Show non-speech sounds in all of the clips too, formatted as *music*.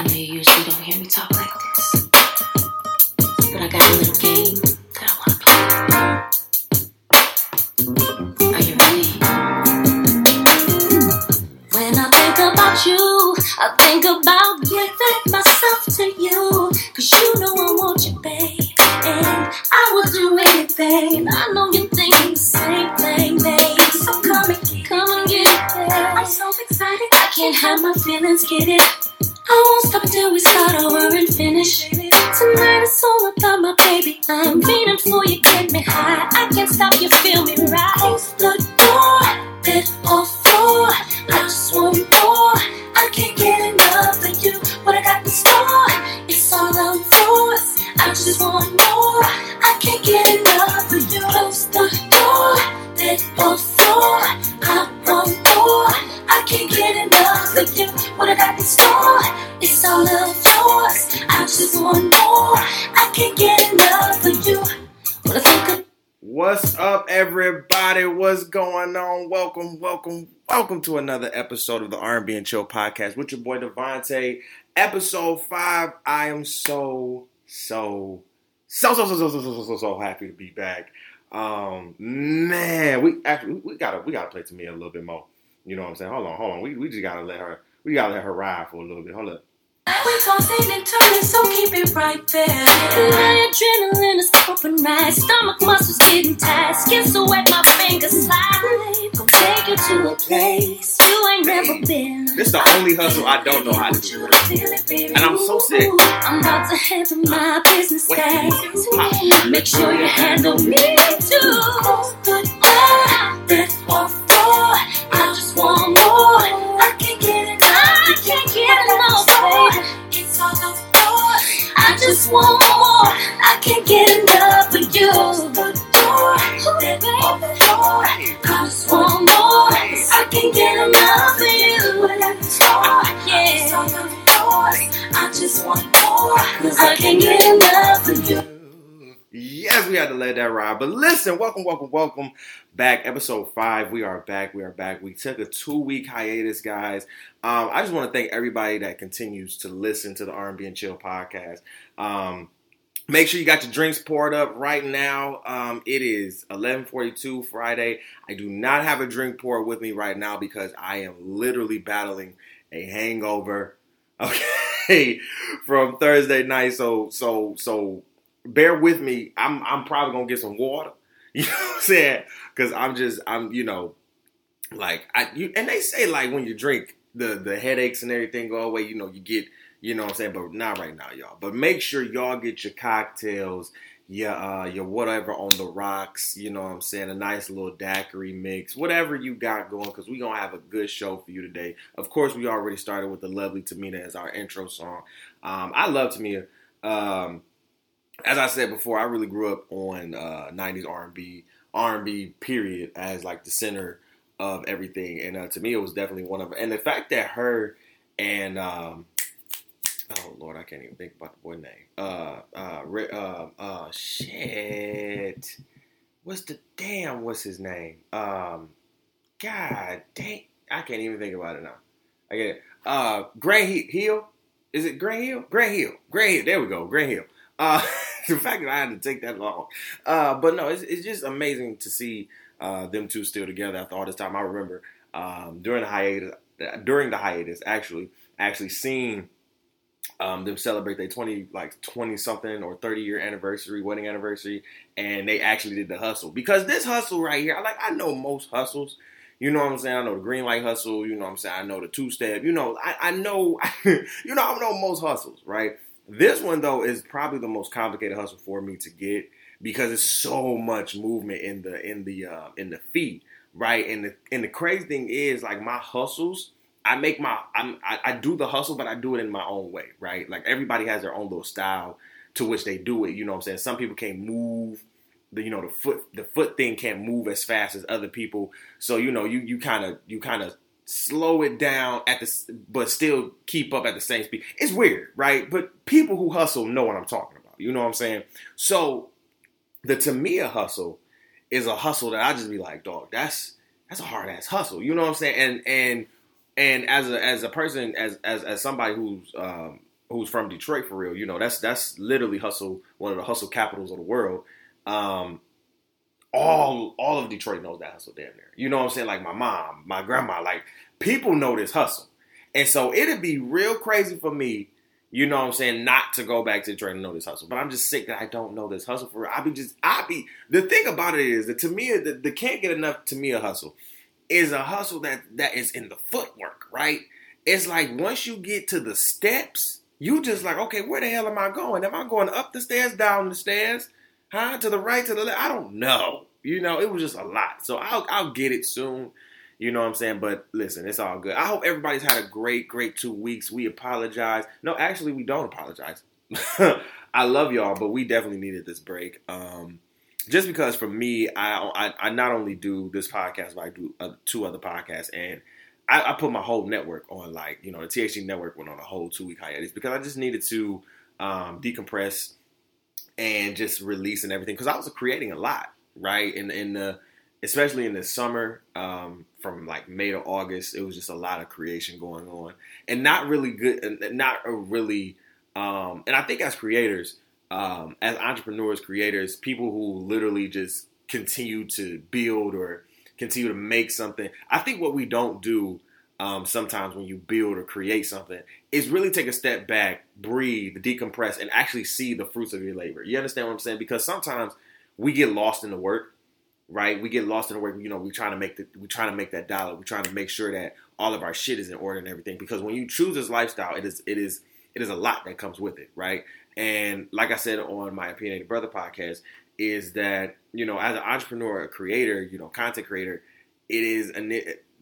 I know you usually don't hear me talk like this, but I got a little game Welcome, welcome, to another episode of the R&B and Chill podcast with your boy Devontae. Episode five. I am so, so, so, so, so, so, so, so, so, so happy to be back. Um, man, we actually we gotta we gotta play Tamia a little bit more. You know what I'm saying? Hold on, hold on. We we just gotta let her we gotta let her ride for a little bit. Hold up. We tossing and turning, so keep it right there. My adrenaline is pumping right, stomach muscles getting tight, skin so wet, my fingers slide. Gonna take you to a place you ain't never been. This is the only hustle I don't know how to do. And I'm so sick. I'm about to handle my business Wait. Make sure you handle me too. Close the door, bed I just want more. I can't get enough of you. The door, floor. I just want more. I can't get enough of you. I just want more. Cause I can't get enough of you. Yes, we had to let that ride. But listen, welcome, welcome, welcome back. Episode five. We are back. We are back. We took a two week hiatus, guys. Um, I just want to thank everybody that continues to listen to the R&B and Chill podcast. Um, make sure you got your drinks poured up right now. Um, it is 11:42 Friday. I do not have a drink poured with me right now because I am literally battling a hangover. *laughs* Okay, from Thursday night. So, so, so bear with me. I'm I'm probably gonna get some water. *laughs* You know what I'm saying? Because I'm just I'm you know like I you and they say like when you drink the the headaches and everything go away. You know you get you know what I'm saying, but not right now, y'all. But make sure y'all get your cocktails. Your, uh, your whatever on the rocks, you know what I'm saying? A nice little daiquiri mix, whatever you got going, because we're going to have a good show for you today. Of course, we already started with the lovely Tamia as our intro song. Um, I love Tamia. Um, as I said before, I really grew up on uh, '90s R&B, R&B period as like the center of everything, and uh, to me, it was definitely one of. And the fact that her and um, oh lord, I can't even think about the boy name. Uh, uh, uh, uh, shit. What's the damn? What's his name? Um, God dang, I can't even think about it now. I get it. Uh, Grant Hill. Is it Grant Hill? Grant Hill. Grant Hill. There we go. Grant Hill. Uh, *laughs* the fact that I had to take that long. Uh, but no, it's, it's just amazing to see uh, them two still together after all this time. I remember um, during the hiatus, during the hiatus, actually, actually seeing um, them celebrate their twenty, like twenty something or thirty year anniversary, wedding anniversary, and they actually did the hustle because this hustle right here, I like, I know most hustles. You know what I'm saying? I know the green light hustle. You know what I'm saying? I know the two step. You know, I, I know, *laughs* you know, I know most hustles, right? This one though is probably the most complicated hustle for me to get because it's so much movement in the in the uh, in the feet, right? And the and the crazy thing is like my hustles. I make my I'm, I, I do the hustle, but I do it in my own way, right? Like everybody has their own little style to which they do it. You know what I'm saying? Some people can't move the you know the foot the foot thing can't move as fast as other people. So you know you you kind of you kind of slow it down at the but still keep up at the same speed. It's weird, right? But people who hustle know what I'm talking about. You know what I'm saying? So the Tamia hustle is a hustle that I just be like, dog, that's that's a hard ass hustle. You know what I'm saying? And and and as a as a person as as as somebody who's um who's from Detroit for real, you know, that's that's literally hustle, one of the hustle capitals of the world. Um, all all of Detroit knows that hustle damn near. You know what I'm saying? Like my mom, my grandma, like people know this hustle. And so it'd be real crazy for me, you know what I'm saying, not to go back to Detroit and know this hustle. But I'm just sick that I don't know this hustle for real. I be just I be the thing about it is that to me the, the can't get enough to me a hustle is a hustle that that is in the footwork, right? It's like once you get to the steps, you just like, okay, where the hell am I going? Am I going up the stairs, down the stairs? Huh? To the right, to the left? I don't know. You know, it was just a lot. So I'll I'll get it soon. You know what I'm saying? But listen, it's all good. I hope everybody's had a great, great two weeks. We apologize. No, actually, we don't apologize. *laughs* I love y'all, but we definitely needed this break. Um, just because for me, I, I, I not only do this podcast, but I do uh, two other podcasts, and I, I, put my whole network on like you know the THC network went on a whole two week hiatus because I just needed to um, decompress and just release and everything because I was creating a lot right? In in the especially in the summer um, from like May to August it was just a lot of creation going on and not really good and not a really um, and I think as creators um, as entrepreneurs creators people who literally just continue to build or continue to make something I think what we don't do um, sometimes when you build or create something is really take a step back, breathe, decompress, and actually see the fruits of your labor. You understand what I'm saying? Because sometimes we get lost in the work, right? We get lost in the work. You know, we trying to make the we trying to make that dollar. We're trying to make sure that all of our shit is in order and everything. Because when you choose this lifestyle, it is it is it is a lot that comes with it, right? And like I said on my Opinionated Brother podcast, is that you know as an entrepreneur, a creator, you know, content creator, it is a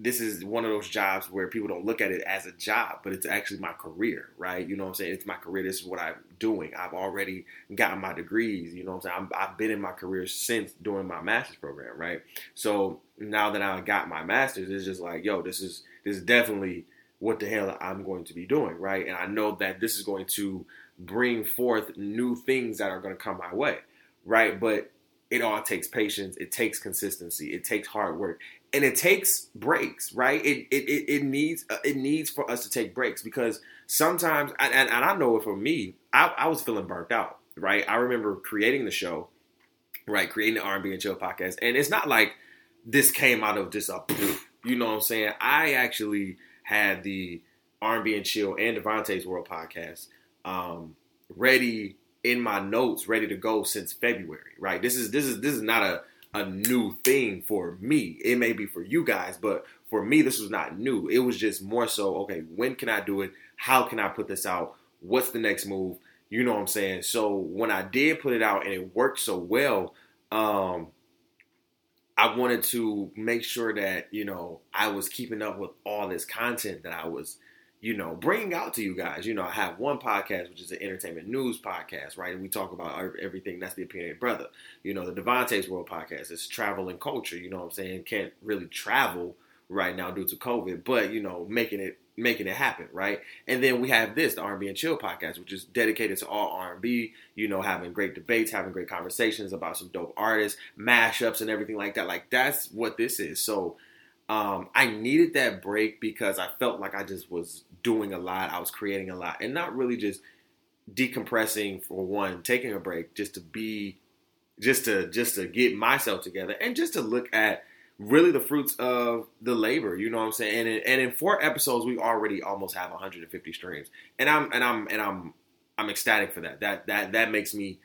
this is one of those jobs where people don't look at it as a job, but it's actually my career, right? You know what I'm saying? It's my career. This is what I'm doing. I've already gotten my degrees. You know what I'm saying? i have been in my career since doing my master's program, right? So now that I got my master's, it's just like, yo, this is this is definitely what the hell I'm going to be doing, right? And I know that this is going to bring forth new things that are going to come my way, right? But it all takes patience. It takes consistency. It takes hard work and it takes breaks, right? It it, it, it needs uh, it needs for us to take breaks because sometimes, and, and, I know it for me, I, I was feeling burnt out, right? I remember creating the show, right, creating the R&B and Chill podcast, and it's not like this came out of just a, you know what I'm saying? I actually had the R&B and Chill and Devontae's World podcast um, ready in my notes, ready to go since February, right? This is this is this is not a a new thing for me. It may be for you guys, but for me, this was not new. It was just more so, okay, when can I do it? How can I put this out? What's the next move? You know what I'm saying? So when I did put it out and it worked so well, um, I wanted to make sure that, you know, I was keeping up with all this content that I was you know, bringing out to you guys. You know, I have one podcast, which is an entertainment news podcast, right? And we talk about everything. That's the opinionated brother. You know, the Devontae's World podcast is travel and culture. You know what I'm saying? Can't really travel right now due to COVID, but you know, making it making it happen, right? And then we have this, the R&B and Chill podcast, which is dedicated to all R&B. You know, having great debates, having great conversations about some dope artists, mashups, and everything like that. Like that's what this is. So. Um, I needed that break because I felt like I just was doing a lot. I was creating a lot, and not really just decompressing for one, taking a break, just to be, just to just to get myself together, and just to look at really the fruits of the labor. You know what I'm saying? And in, and in four episodes, we already almost have 150 streams, and I'm and I'm and I'm I'm ecstatic for that. That that that makes me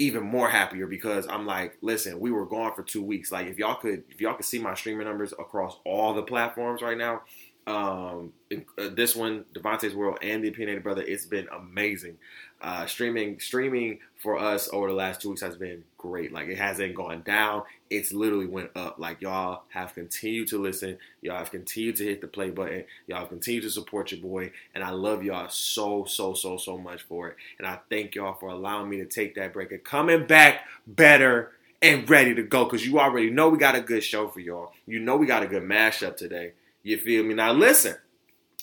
even more happier because I'm like, listen, we were gone for two weeks. Like if y'all could if y'all could see my streaming numbers across all the platforms right now, um, uh, this one, Devontae's World and the Opinionated Brother, it's been amazing. Uh, streaming, streaming for us over the last two weeks has been great. Like it hasn't gone down; it's literally went up. Like y'all have continued to listen, y'all have continued to hit the play button, y'all have continued to support your boy, and I love y'all so, so, so, so much for it. And I thank y'all for allowing me to take that break and coming back better and ready to go. Cause you already know we got a good show for y'all. You know we got a good mashup today. You feel me? Now listen,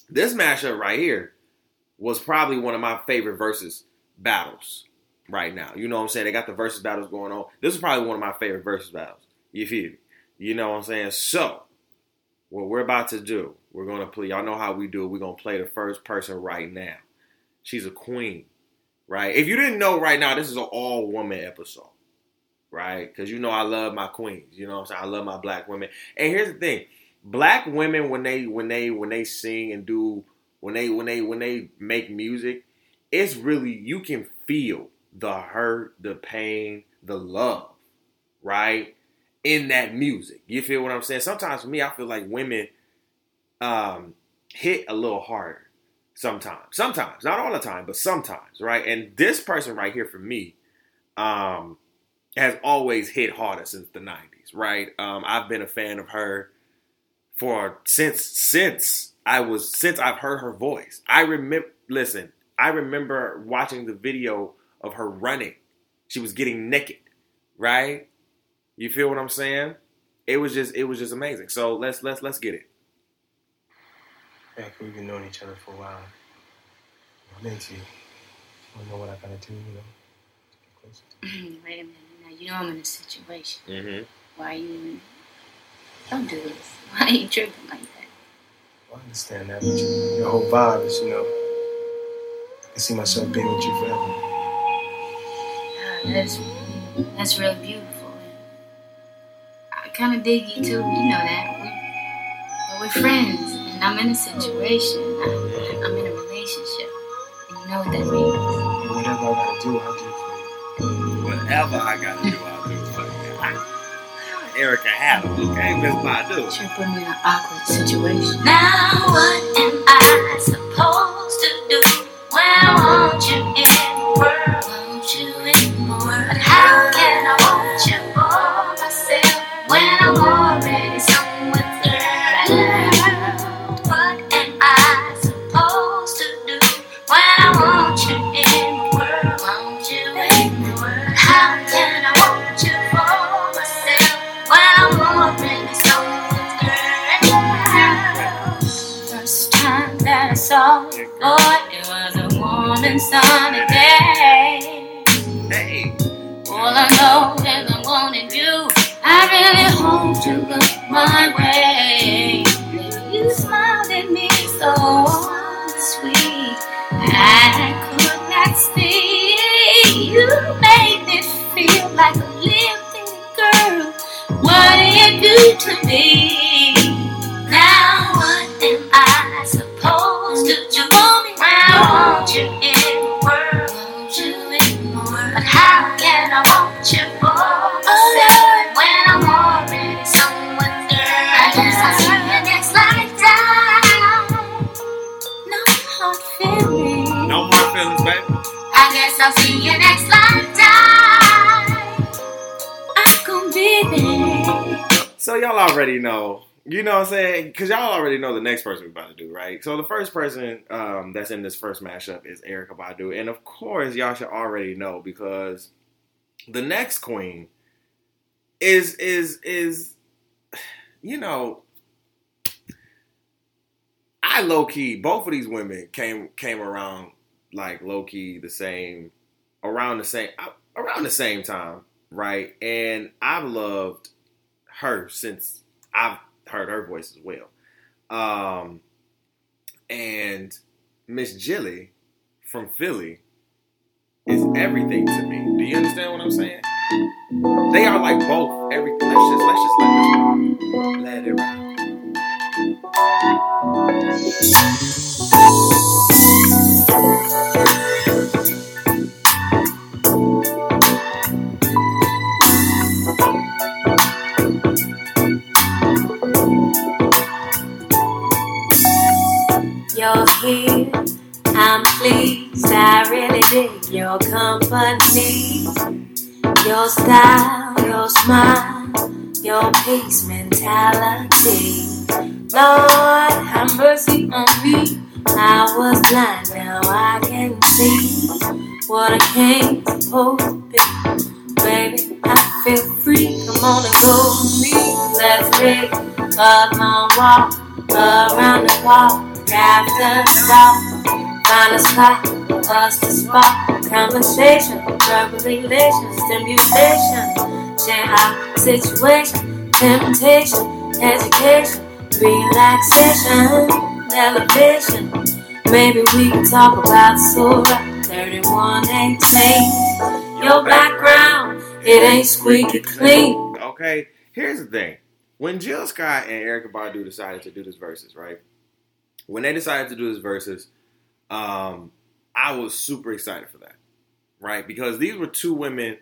this mashup right here was probably one of my favorite versus battles right now. You know what I'm saying? They got the versus battles going on. This is probably one of my favorite versus battles. You feel me? You know what I'm saying? So, what we're about to do, we're gonna play. Y'all know how we do it. We're gonna play the first person right now. She's a queen, right? If you didn't know right now, this is an all woman episode, right? Because you know I love my queens. You know what I'm saying? I love my black women. And here's the thing: black women when they when they when they sing and do when they when they when they make music, it's really you can feel the hurt, the pain, the love, right? In that music. You feel what I'm saying? Sometimes for me, I feel like women um hit a little harder. Sometimes. Sometimes. Not all the time, but sometimes, right? And this person right here for me, um, has always hit harder since the 90s, right? Um, I've been a fan of her for since since I was since I've heard her voice. I remember listen, I remember watching the video of her running. She was getting naked, right? You feel what I'm saying? It was just it was just amazing. So let's let's let's get it. Heck, we've been knowing each other for a while. I'm into you. I don't know what I gotta do, you know, to get. *clears throat* Wait a minute. Now you know I'm in a situation. Mm-hmm. Why you don't do this? *laughs* Why are you tripping like that? Well, I understand that, but you, your whole vibe is, you know, I see myself being with you forever. Ah, that's that's really beautiful. I kind of dig you too. You know that. We, but we're friends, and I'm in a situation. I, I'm in a relationship, and you know what that means. And whatever I gotta do, I'll do for you. Whatever I gotta do, I'll do for you. Erykah Haddle, okay? Miss Badu. But you're putting me in an awkward situation. Now what am I supposed want you in the world? Want you in the world. But how can I want you for myself when I'm already? What am I supposed to do when I want you in the world? Want you in the world. How can I want you for myself when I'm already? First time that I saw you, boy, sunny day. Hey. All I know is I wanted you. I really hope you look my way. You smiled at me so sweet. I could not speak. You made me feel like a living girl. What did you do to me? Y'all already know. You know what I'm saying? Because y'all already know the next person we're about to do, right? So the first person um, that's in this first mashup is Erykah Badu. And of course, y'all should already know because the next queen is is is you know I low key both of these women came came around like low key the same around the same around the same time, right? And I've loved her since I've heard her voice as well. Um, and Miss Jilly from Philly is everything to me. Do you understand what I'm saying? They are like both everything. Let's just let's just let rock. Let it rock. You're here, I'm pleased. I really dig your company. Your style, your smile, your peace mentality. Lord, have mercy on me. I was blind, now I can see what I came to be. Baby, I feel free. Come on and go with me. Let's take a long walk around the park after dark. Find a spot us to spark conversation, verbal relations, stimulation. Share situation, temptation, education, relaxation, elevation. Maybe we can talk about Surah 3118. Your background, it ain't squeaky clean. Okay, here's the thing. When Jill Scott and Erykah Badu decided to do this verses, right? When they decided to do this verses, um, I was super excited for that, right? Because these were two women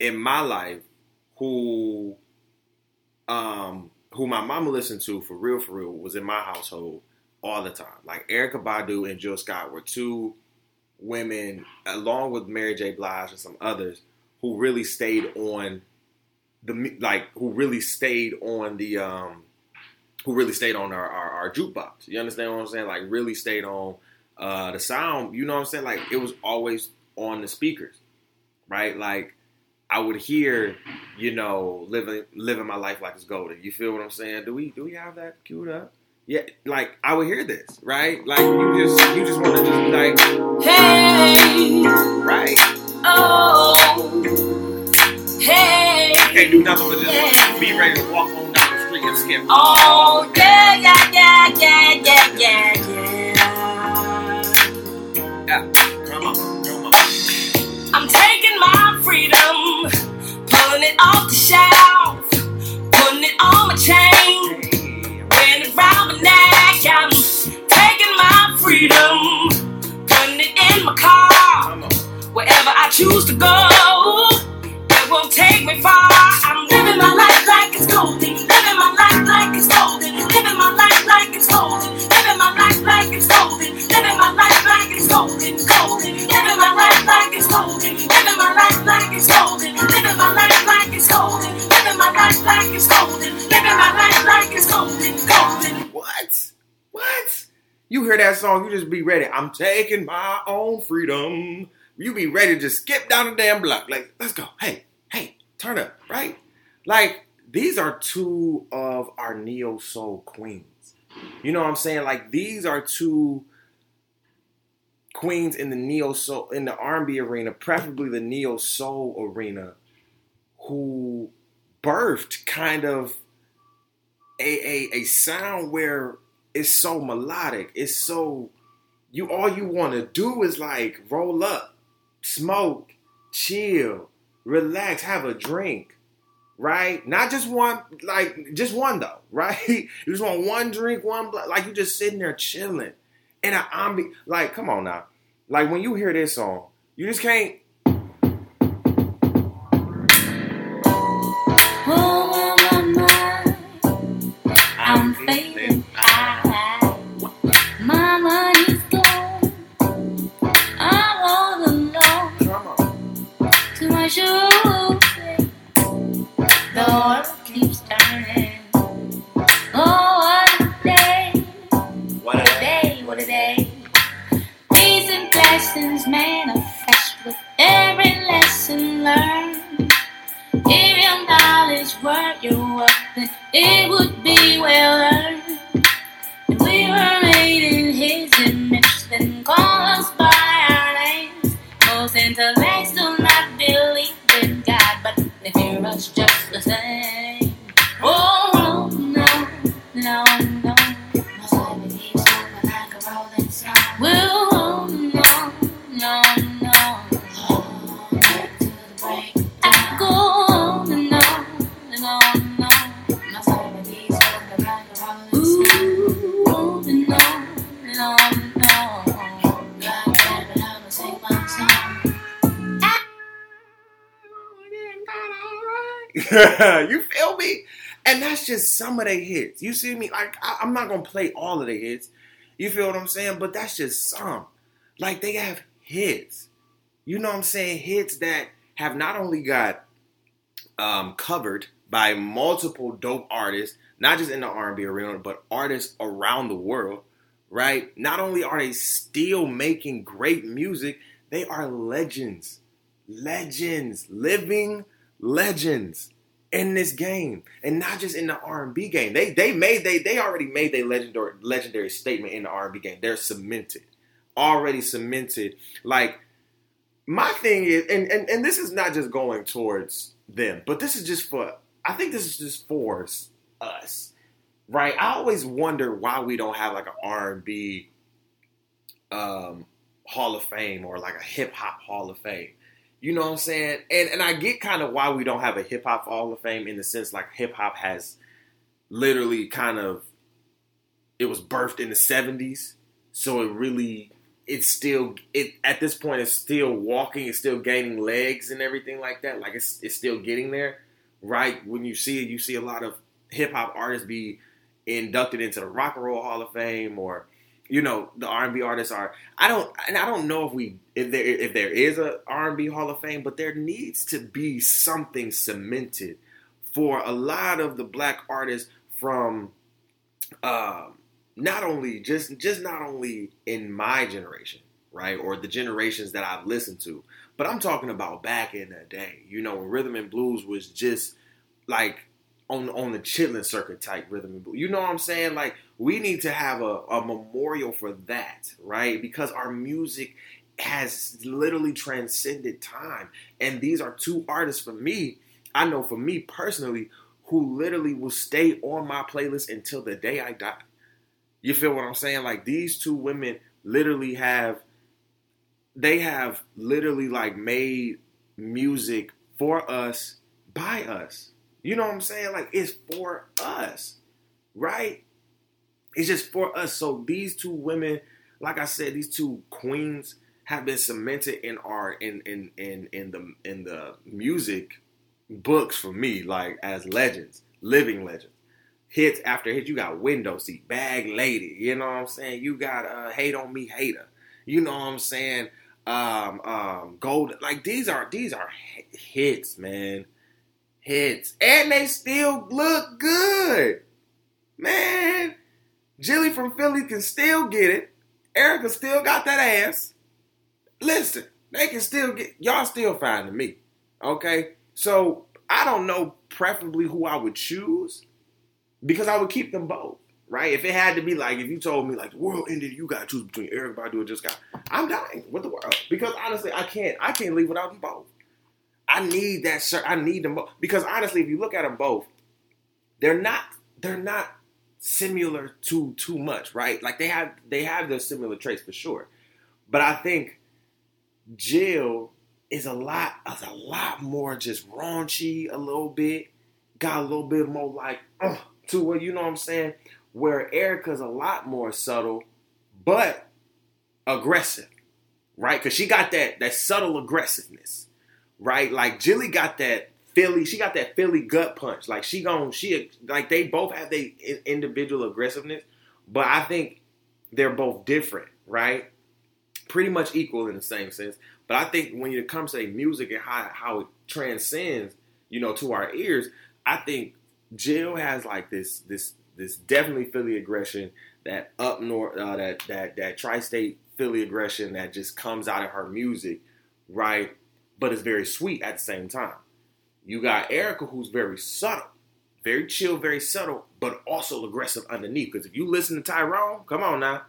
in my life who, um, who my mama listened to for real, for real, was in my household all the time. Like Erykah Badu and Jill Scott were two women, along with Mary J. Blige and some others, who really stayed on the like, who really stayed on the, um, who really stayed on our, our, our jukebox. You understand what I'm saying? Like, really stayed on uh, the sound. You know what I'm saying? Like, it was always on the speakers, right? Like, I would hear, you know, living living my life like it's golden. You feel what I'm saying? Do we do we have that queued up? Yeah, like I would hear this, right? Like you just you just want to just be like, Hey, right? oh, hey. I can't do nothing but just be ready to walk on and skip. Oh, yeah, yeah, yeah, yeah, yeah, yeah, yeah. Yeah. Come on, come on. I'm taking my freedom, pulling it off the shelf, putting it on my chain, wearing it around my neck. I'm taking my freedom, putting it in my car, wherever I choose to go. Won't take me far. I'm living my life like it's golden, living my life like it's golden, living my life like it's golden, living my life like it's golden, living my life like it's golden, golden, living my life like it's golden, living my life like it's golden, living my life like it's golden, living my life like it's golden, living my life like it's golden, golden. What? What? You hear that song, you just be ready. I'm taking my own freedom. You be ready to skip down the damn block. Like, let's go. Hey, turn up, right? Like, these are two of our neo soul queens. You know what I'm saying? Like, these are two queens in the neo soul in the R&B arena, preferably the neo soul arena, who birthed kind of a, a, a sound where it's so melodic. It's so you all you want to do is like roll up, smoke, chill, relax, have a drink, right? Not just one, like just one though, *laughs* right? You just want one drink, one like you just sitting there chilling, and I'm be like, come on now, like when you hear this song, you just can't. Some of their hits. You see me? Like I, I'm not gonna play all of their hits. You feel what I'm saying? But that's just some. Like they have hits. You know what I'm saying? Hits that have not only got um, covered by multiple dope artists, not just in the R&B arena, but artists around the world. Right? Not only are they still making great music, they are legends, legends, living legends in this game, and not just in the R&B game. They they made they they already made their legendary legendary statement in the R&B game. They're cemented, already cemented. Like my thing is, and and and this is not just going towards them, but this is just for. I think this is just for us, right? I always wonder why we don't have like an R&B um, Hall of Fame or like a hip hop Hall of Fame. You know what I'm saying? And and I get kind of why we don't have a hip hop Hall of Fame in the sense like hip hop has literally kind of it was birthed in the 70s, so it really it's still it at this point it's still walking, it's still gaining legs and everything like that. Like it's it's still getting there, right? When you see it, you see a lot of hip hop artists be inducted into the Rock and Roll Hall of Fame or you know the R&B artists are I don't and I don't know if we if there if there is a R&B Hall of Fame but there needs to be something cemented for a lot of the black artists from um, not only just just not only in my generation right or the generations that I've listened to but I'm talking about back in the day you know when rhythm and blues was just like on on the chitlin circuit type rhythm and blues. You know what I'm saying? Like we need to have a, a memorial for that, right? Because our music has literally transcended time. And these are two artists for me, I know for me personally, who literally will stay on my playlist until the day I die. You feel what I'm saying? Like these two women literally have they have literally like made music for us by us. You know what I'm saying? Like it's for us, right? It's just for us. So these two women, like I said, these two queens have been cemented in our in in in in the in the music books for me, like as legends, living legends. Hits after hits, you got window seat, bag lady. You know what I'm saying? You got uh, hate on me, hater. You know what I'm saying? Um, um, gold. Like these are these are hits, man hits, and they still look good. Man, Jilly from Philly can still get it. Erykah still got that ass. Listen, they can still get y'all still finding me. Okay? So I don't know preferably who I would choose because I would keep them both. Right? If it had to be like if you told me like the world ended, you gotta choose between Erykah Badu and Jill Scott, I'm dying with the world. Because honestly, I can't I can't leave without them both. I need that shirt. I need them both because honestly, if you look at them both, they're not they're not similar to too much, right? Like they have they have their similar traits for sure, but I think Jill is a lot is a lot more just raunchy a little bit, got a little bit more like uh, to what you know what I'm saying. Where Erykah's a lot more subtle, but aggressive, right? Because she got that that subtle aggressiveness right? Like Jilly got that Philly, she got that Philly gut punch. Like she gon' she like they both have their individual aggressiveness, but I think they're both different, right? Pretty much equal in the same sense. But I think when it comes to music and how how it transcends, you know, to our ears, I think Jill has like this this this definitely Philly aggression that up north uh, that that that tri-state Philly aggression that just comes out of her music, right? But it's very sweet at the same time. You got Erykah, who's very subtle, very chill, very subtle, but also aggressive underneath. Because if you listen to Tyrone, come on now,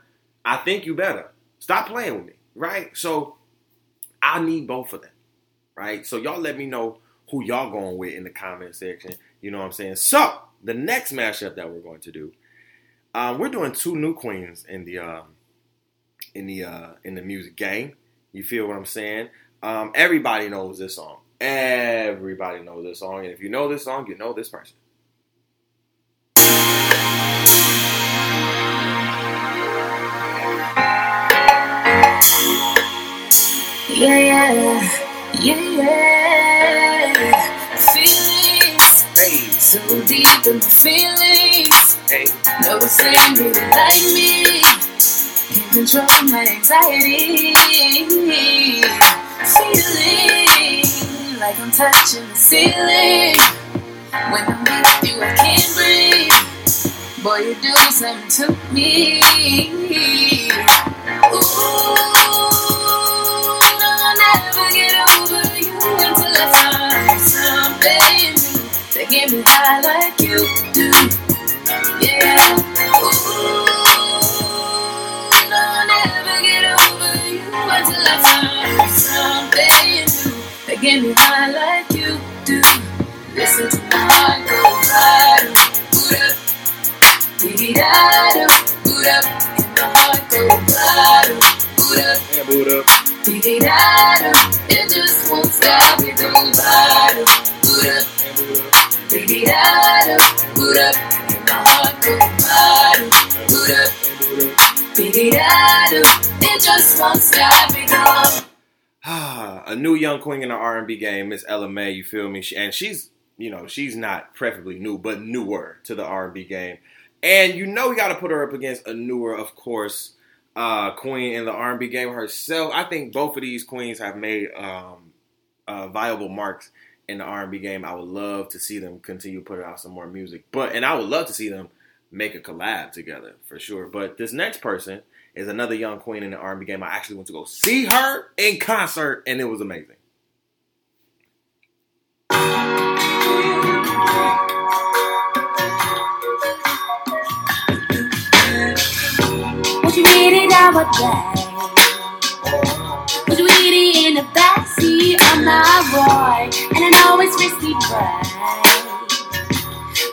I think you better stop playing with me, right? So I need both of them, right? So y'all let me know who y'all going with in the comment section. You know what I'm saying? So the next mashup that we're going to do, uh, we're doing two new queens in the um, in the uh, in the music game. You feel what I'm saying? Um, everybody knows this song. Everybody knows this song. And if you know this song, you know this person. Yeah, yeah, yeah, yeah. Feelings, hey. so deep in my feelings. Hey. No saying really like me. Can't control my anxiety feeling like I'm touching the ceiling. When I'm with you, I can't breathe. Boy, you do something to me. Ooh, no, I'll never get over you until I find something that get me high like you do. Yeah. Ooh, get me high like you do. Listen to my heart go right boot up, dee da da boot up, and my heart go right boot up, And boot up. beat it just won't stop. It don't bother. Boot up, And boot up. out. Boot up, and my heart goes bottom. Boot up, And boot up. it just won't stop. It don't. *sighs* A new young queen in the R and B game, Miss Ella Mai. You feel me? She, and she's, you know, she's not preferably new, but newer to the R and B game. And you know, we got to put her up against a newer, of course, uh, queen in the R and B game herself. I think both of these queens have made um, uh, viable marks in the R and B game. I would love to see them continue putting out some more music, but and I would love to see them make a collab together for sure. But this next person is another young queen in the R&B game. I actually went to go see her in concert, and it was amazing. Would you it? Would you read it in the backseat of my Roy? And I know it's risky, right?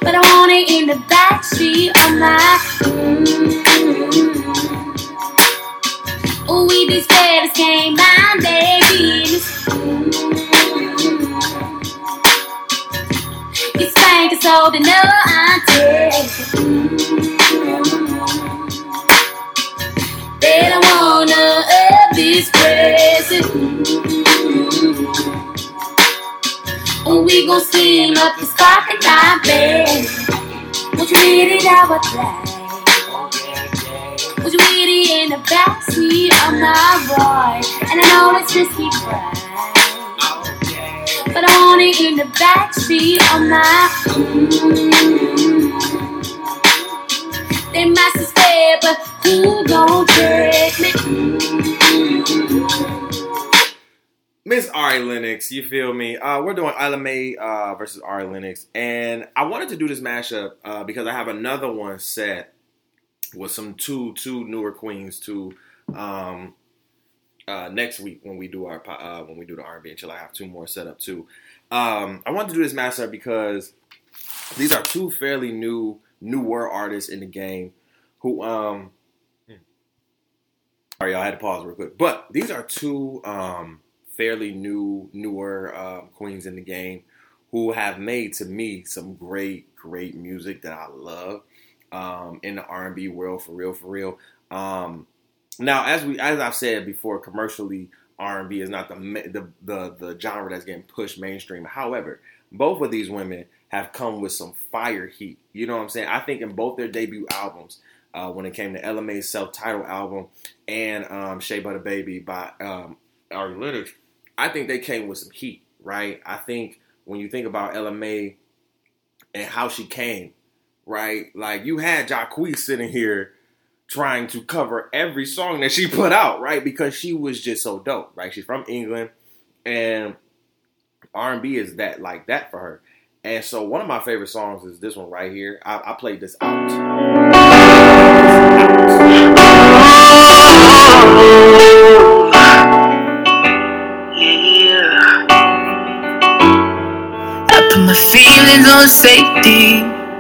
But I want it in the backseat of my. Mm-hmm. Oh, we these fellas can't mind their. You spank so they know I'm taking. They don't wanna up this crazy. Oh, we gon' sing up this crocodile bed. Would you read it out what read it in the backseat of my Roy? And I know it's risky, right? But I want it in the backseat of my. Mm. They might suspect, but who gon' check me? Miss Ari Lennox, you feel me? Uh, we're doing Ella Mai uh, versus Ari Lennox, and I wanted to do this mashup uh, because I have another one set with some two two newer queens too. Um, uh, next week when we do our uh, when we do the R&B until I have two more set up too. Um, I wanted to do this mashup because these are two fairly new newer artists in the game who um sorry y'all I had to pause real quick. But these are two um fairly new newer um, queens in the game who have made to me some great great music that I love um in the R&B world for real for real. Um now as we as I've said before commercially R&B is not the the the, the genre that's getting pushed mainstream. However, both of these women have come with some fire heat. You know what I'm saying? I think in both their debut albums, uh, when it came to Ella Mai's self-titled album and um, Shea Butter Baby by um, Ari I think they came with some heat, right? I think when you think about Ella Mai and how she came, right? Like you had Jacquees sitting here trying to cover every song that she put out, right? Because she was just so dope, right? She's from England, and R&B is that like that for her. And so one of my favorite songs is this one right here. I, I played this out.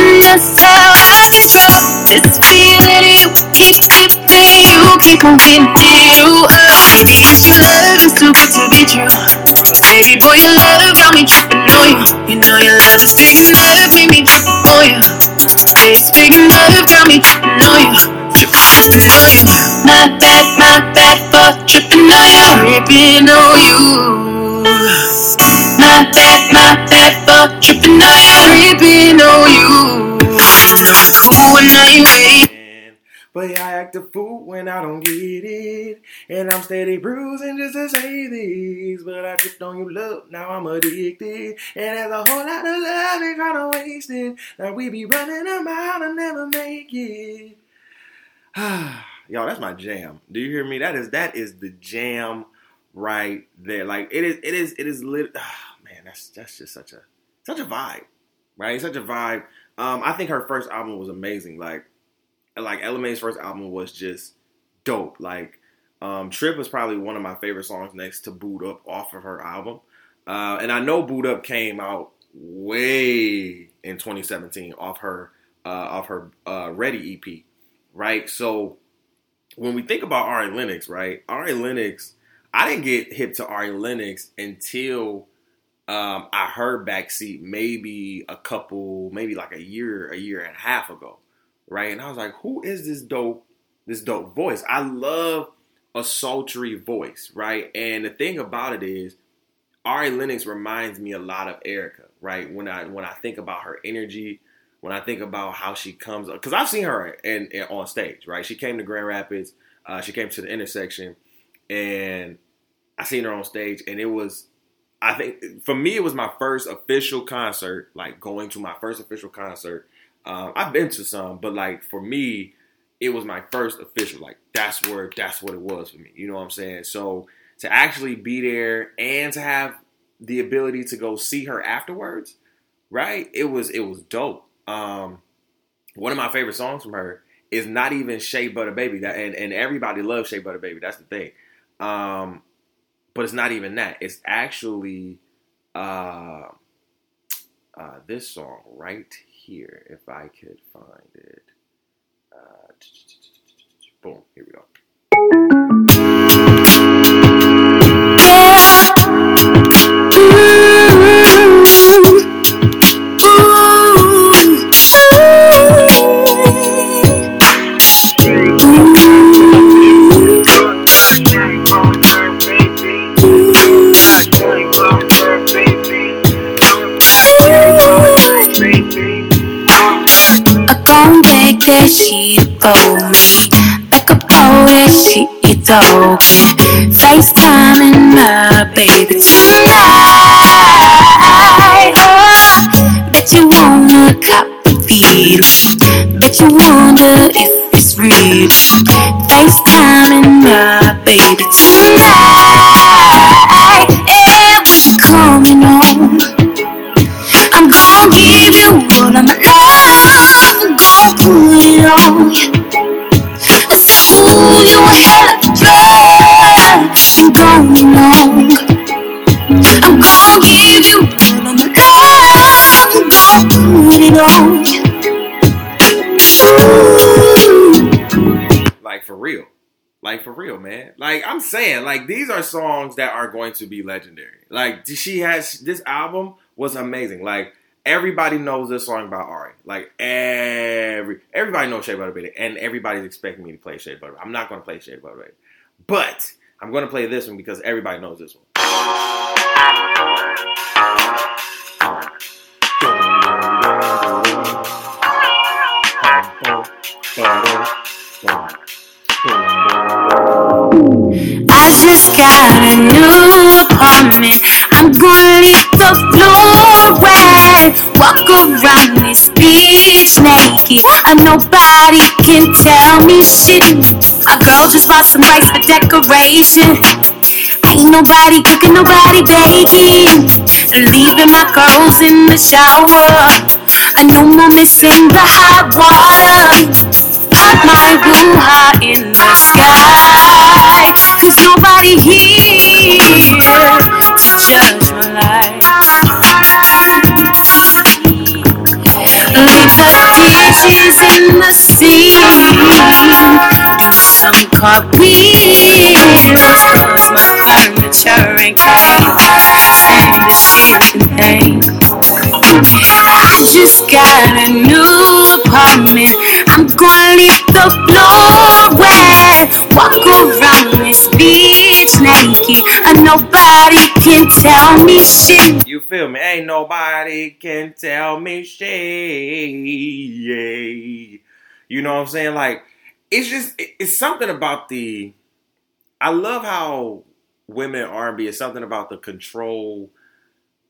control this feeling. You keep keeping, you keep on getting you up. Your love, it's too good to be true. Baby boy, your love got me tripping on you. You know your love is big enough, keep me tripping on you. It's big enough, got me tripping on you. Tripping on you. My bad, my bad for tripping on you. Tripping on you. My bad, my bad for tripping on you. Tripping on you. Cool when I ain't waiting. But I act a fool when I don't get it. And I'm steady bruising just to say this. But I tripped on your love, now I'm addicted. And there's a whole lot of love ain't trying to waste it. Like we be running them out and never make it. *sighs* Y'all, that's my jam. Do you hear me? That is that is the jam right there. Like it is, it is, it is lit. *sighs* That's that's just such a such a vibe, right? Such a vibe. Um, I think her first album was amazing. Like, like Ella Mai's first album was just dope. Like, um, Trip was probably one of my favorite songs next to Boo'd Up off of her album. Uh, and I know Boo'd Up came out way in 2017 off her uh, off her uh, Ready EP, right? So when we think about Ari Lennox, right? Ari Lennox, I didn't get hip to Ari Lennox until um, I heard Backseat maybe a couple, maybe like a year, a year and a half ago, right? And I was like, who is this dope, this dope voice? I love a sultry voice, right? And the thing about it is, Ari Lennox reminds me a lot of Erykah, right? When I when I think about her energy, when I think about how she comes, because I've seen her in, in, on stage, right? She came to Grand Rapids, uh, she came to the intersection, and I seen her on stage, and it was, I think for me, it was my first official concert, like going to my first official concert. Um, I've been to some, but like for me, it was my first official. Like that's where that's what it was for me. You know what I'm saying? So to actually be there and to have the ability to go see her afterwards, right? It was it was dope. Um, one of my favorite songs from her is not even Shea Butter Baby. That and, and everybody loves Shea Butter Baby. That's the thing. Um, but it's not even that. It's actually uh, uh, this song right here. If I could find it. Uh, *tsk* boom. Here we go. That she for me Like a pole that she talking FaceTiming my baby tonight oh, Bet you wanna copy feed Bet you wonder if it's real FaceTiming my baby tonight Yeah, when you coming home I'm gonna give you all of my love. You. Have. I'm gonna give you all of my love. Gonna put it on. Like for real. Like for real, man. Like I'm saying, like these are songs that are going to be legendary. Like she has this album was amazing. Like everybody knows this song by Ari. Like every everybody knows Shea Butter Baby, and everybody's expecting me to play Shea Butter. I'm not going to play Shea Butter Baby, but I'm going to play this one because everybody knows this one. I just got a new apartment. I'm gonna leave the floor wet. Walk around this bitch naked. And nobody can tell me shit. My girl just bought some rice for decoration. Ain't nobody cooking, nobody baking. Leaving my clothes in the shower. I no more missing the hot water. My room high in the sky. There's nobody here judge my life. Leave the dishes in the. Do some my furniture the can hang. I just got a new apartment. I'm gonna leave the floor wet. Walk around this bitch naked. And nobody can tell me shit. You feel me? Ain't nobody can tell me shit. You know what I'm saying? Like, it's just, it's something about the. I love how women R&B is something about the control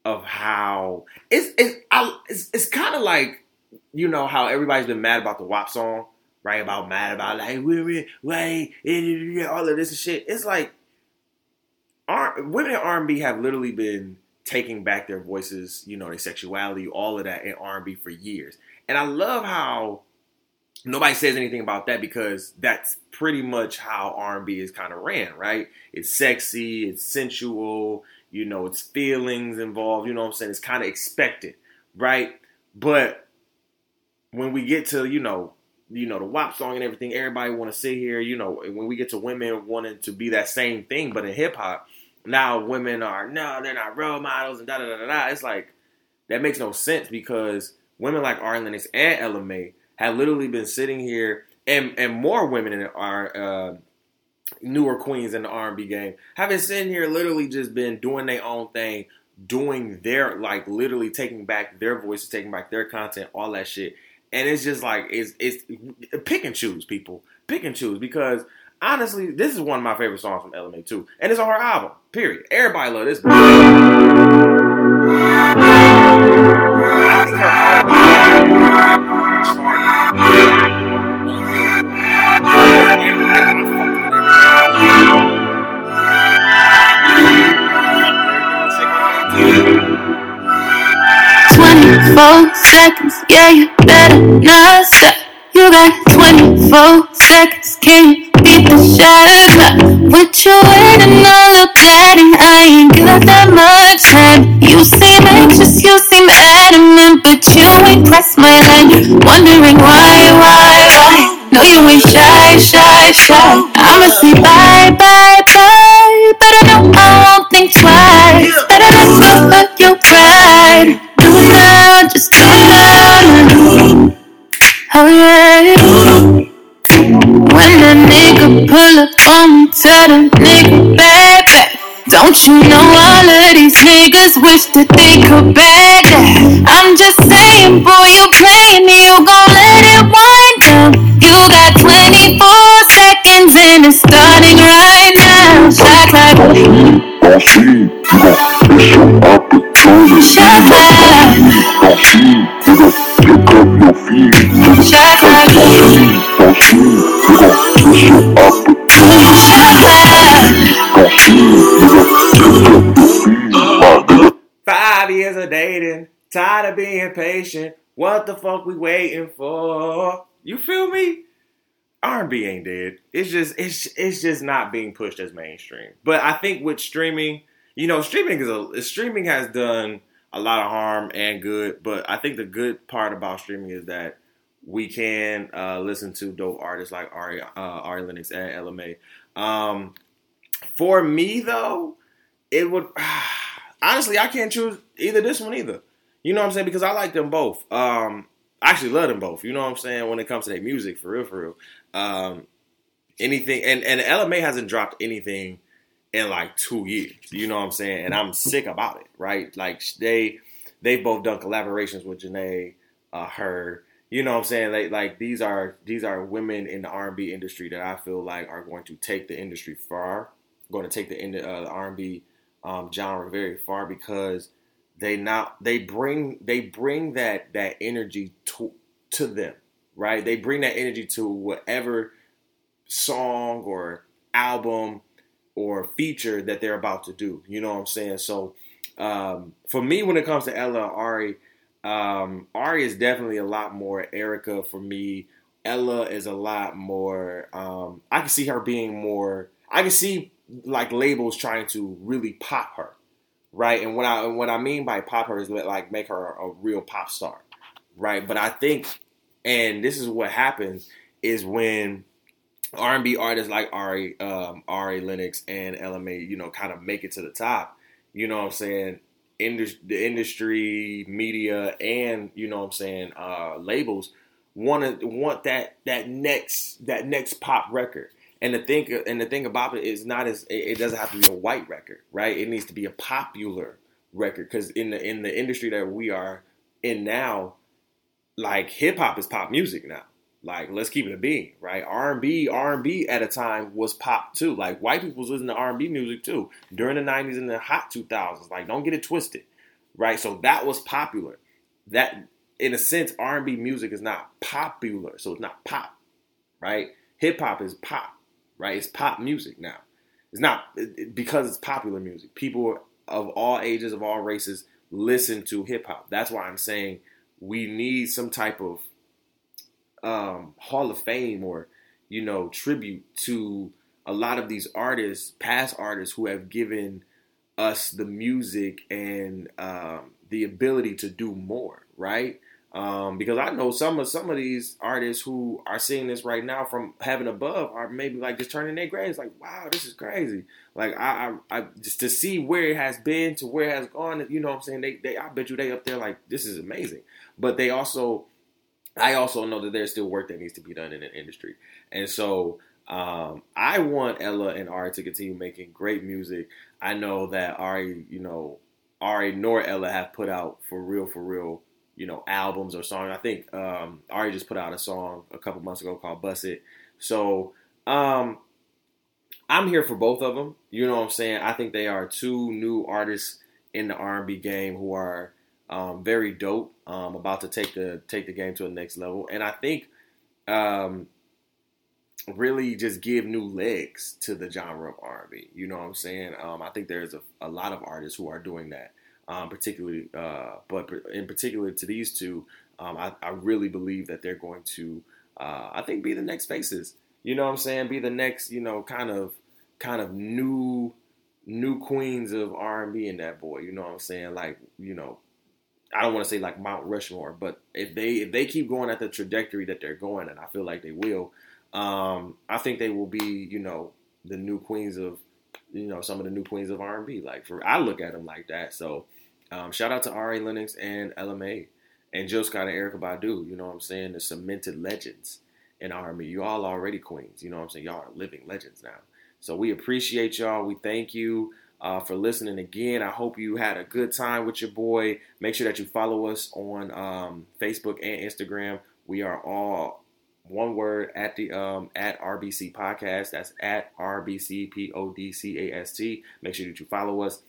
of how it's it's I, it's, it's kind of like you know how everybody's been mad about the WAP song, right? About mad about like we we wait all of this shit. It's like R- women in R&B have literally been taking back their voices, you know, their sexuality, all of that in R&B for years. And I love how nobody says anything about that because that's pretty much how R&B is kind of ran, right? It's sexy, it's sensual, you know, it's feelings involved, you know what I'm saying? It's kind of expected, right? But when we get to, you know, you know, the WAP song and everything, everybody want to sit here, you know, when we get to women wanting to be that same thing, but in hip hop, now women are, no, they're not role models and da da da da. It's like, that makes no sense because women like Ari Lennox and Ella Mai have literally been sitting here, and, and more women in our uh, newer queens in the R&B game have been sitting here literally just been doing their own thing, doing their, like literally taking back their voices, taking back their content, all that shit and it's just like it's it's pick and choose, people. Pick and choose because honestly, this is one of my favorite songs from Mai too, and it's on her album. Period. Everybody love this. *laughs* Twenty-four seconds, yeah, you better not stop. You got 24 seconds, can you beat the shot clock? What you waiting on, little daddy? I ain't got that much time. You seem anxious, you seem adamant, but you ain't pressed my line. Wondering why, why, why? No, you ain't shy, shy, shy. I'ma say bye, bye, bye, but I know I won't think twice. Better not go hurt your pride. Do it now, just do it now. Oh yeah. When a nigga pull up on me, tell the nigga back back. Don't you know all of these niggas wish that they could back that? I'm just saying, boy, you playing, you gon' Five years of dating, tired of being patient. What the fuck we waiting for? You feel me? R&B ain't dead. It's just it's it's just not being pushed as mainstream. But I think with streaming, you know, streaming is a streaming has done a lot of harm and good. But I think the good part about streaming is that we can uh, listen to dope artists like Ari uh, Ari Lennox and Ella Mai. Um, for me though, it would *sighs* honestly I can't choose either this one either. You know what I'm saying? Because I like them both. Um, I actually love them both. You know what I'm saying? When it comes to their music, for real, for real. Um, anything and and Mai hasn't dropped anything in like two years. You know what I'm saying? And I'm sick about it. Right? Like they they've both done collaborations with Janae, uh, her. You know what I'm saying? Like like these are these are women in the R&B industry that I feel like are going to take the industry far, going to take the, uh, the R&B um, genre very far because they not they bring they bring that that energy to to them, right? They bring that energy to whatever song or album or feature that they're about to do. You know what I'm saying? So um, for me, when it comes to Ella and Ari, um, Ari is definitely a lot more Erykah for me. Ella is a lot more. Um, I can see her being more. I can see like labels trying to really pop her, right? And what I what I mean by pop her is like make her a real pop star, right? But I think, and this is what happens is when R&B artists like Ari, um, Ari Lennox and Ella Mai, you know, kind of make it to the top. You know what I'm saying? Indus- the industry, media, and you know what I'm saying, uh, labels want to want that that next that next pop record. And the thing and the thing about it is not as it doesn't have to be a white record, right? It needs to be a popular record because in the in the industry that we are in now, like hip hop is pop music now. Like let's keep it a being, right? R and B, R and B at a time was pop too. Like white people was listening to R and B music too during the '90s and the hot 2000s. Like don't get it twisted, right? So that was popular. That in a sense, R and B music is not popular, so it's not pop, right? Hip hop is pop, right? It's pop music now. It's not because it's popular music. People of all ages, of all races, listen to hip hop. That's why I'm saying we need some type of um, Hall of Fame or you know tribute to a lot of these artists, past artists who have given us the music and um, the ability to do more, right? Um, because I know some of some of these artists who are seeing this right now from heaven above are maybe like just turning their graves, like, wow, this is crazy. Like I, I, I, just to see where it has been to where it has gone, you know what I'm saying? They, they, I bet you they up there like this is amazing. But they also, I also know that there's still work that needs to be done in the industry, and so um, I want Ella and Ari to continue making great music. I know that Ari, you know, Ari nor Ella have put out for real, for real you know, albums or songs. I think um, Ari just put out a song a couple months ago called "Bust It." So um, I'm here for both of them. You know what I'm saying? I think they are two new artists in the R&B game who are um, very dope, um, about to take the take the game to the next level, and I think um, really just give new legs to the genre of R&B. You know what I'm saying? Um, I think there's a, a lot of artists who are doing that um, particularly, uh, but in particular to these two, um, I, I, really believe that they're going to, uh, I think, be the next faces. You know what I'm saying? Be the next, you know, kind of, kind of new, new queens of R&B in that boy. You know what I'm saying? Like, you know, I don't want to say like Mount Rushmore, but if they if they keep going at the trajectory that they're going, and I feel like they will, um, I think they will be, you know, the new queens of, you know, some of the new queens of R&B. Like for I look at them like that. So um, shout out to Ari Lennox and Ella Mai and Jill Scott and Erykah Badu. You know what I'm saying? The cemented legends in R&B. You all already queens. You know what I'm saying? Y'all are living legends now. So we appreciate y'all. We thank you uh, for listening again. I hope you had a good time with your boy. Make sure that you follow us on um, Facebook and Instagram. We are all one word at the um, at RBC Podcast. That's at RBC P O D C A S T. Make sure that you follow us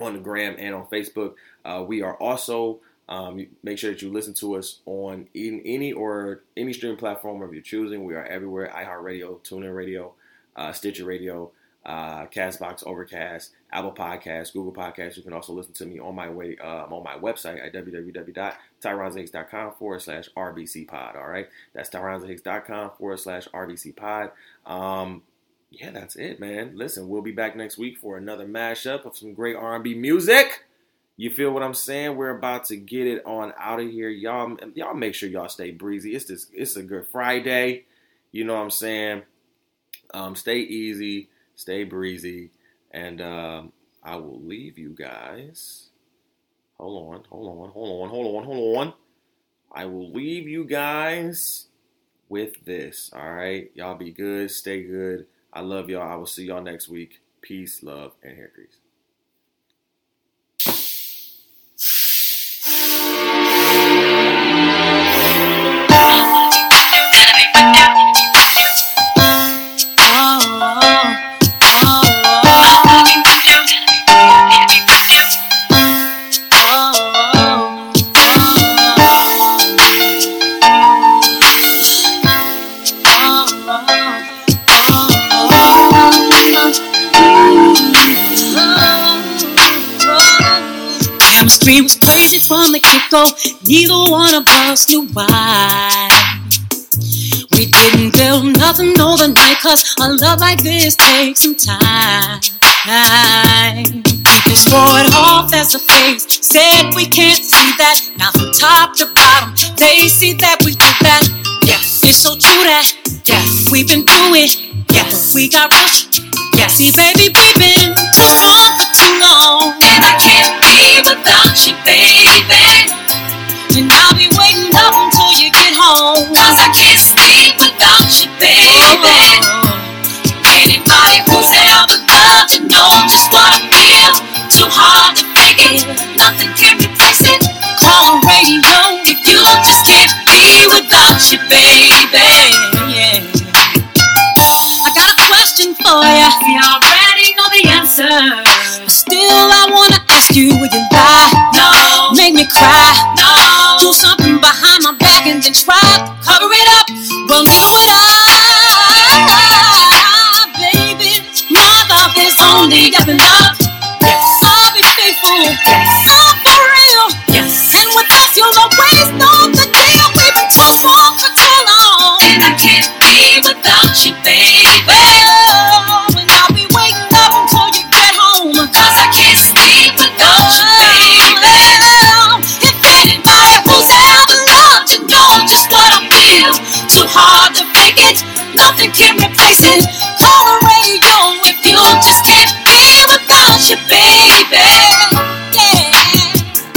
on the gram and on Facebook. Uh, we are also um, make sure that you listen to us on in any or any streaming platform of your choosing. We are everywhere: iHeartRadio, TuneIn Radio, uh, Stitcher Radio, uh, Castbox, Overcast, Apple Podcasts, Google Podcasts. You can also listen to me on my way um, on my website at www.tyronzahicks.com forward slash RBC Pod. All right, that's tyronzahicks.com forward slash RBC Pod. Um, yeah, that's it, man. Listen, we'll be back next week for another mashup of some great R&B music. You feel what I'm saying? We're about to get it on out of here, y'all. Y'all make sure y'all stay breezy. It's this. It's a good Friday. You know what I'm saying? Um, stay easy, stay breezy, and um, I will leave you guys. Hold on, hold on, hold on, hold on, hold on. I will leave you guys with this. All right, y'all be good, stay good. I love y'all. I will see y'all next week. Peace, love, and hair grease. Crazy from the get go. Neither one of us knew why. We didn't build nothing overnight, cause a love like this takes some time. People swore it off as a phase, said we can't see that. Now from top to bottom, they see that we do that. Yes, it's so true that, yes, we've been through it. Yes, but we got rushed. Yes, see, baby, we've been too strong for too long. You, baby. And I'll be waiting up until you get home. Cause I can't sleep without you, baby. Anybody who's ever loved you know just what I feel. Too hard to fake it, nothing can replace it. Call radio if you just can't be without you, baby. Yeah. I got a question for you. You already know the answer. But still, I wanna you will you lie. No. Make me cry. No. Do something behind my back and then try to cover it up. Well, know what I, baby. My love is only up and up. Yes. I'll be faithful. Yes. I'm for real. Yes. And with that, you'll always. you. Too hard to fake it, nothing can replace it. Call the radio if you just can't be without you, baby.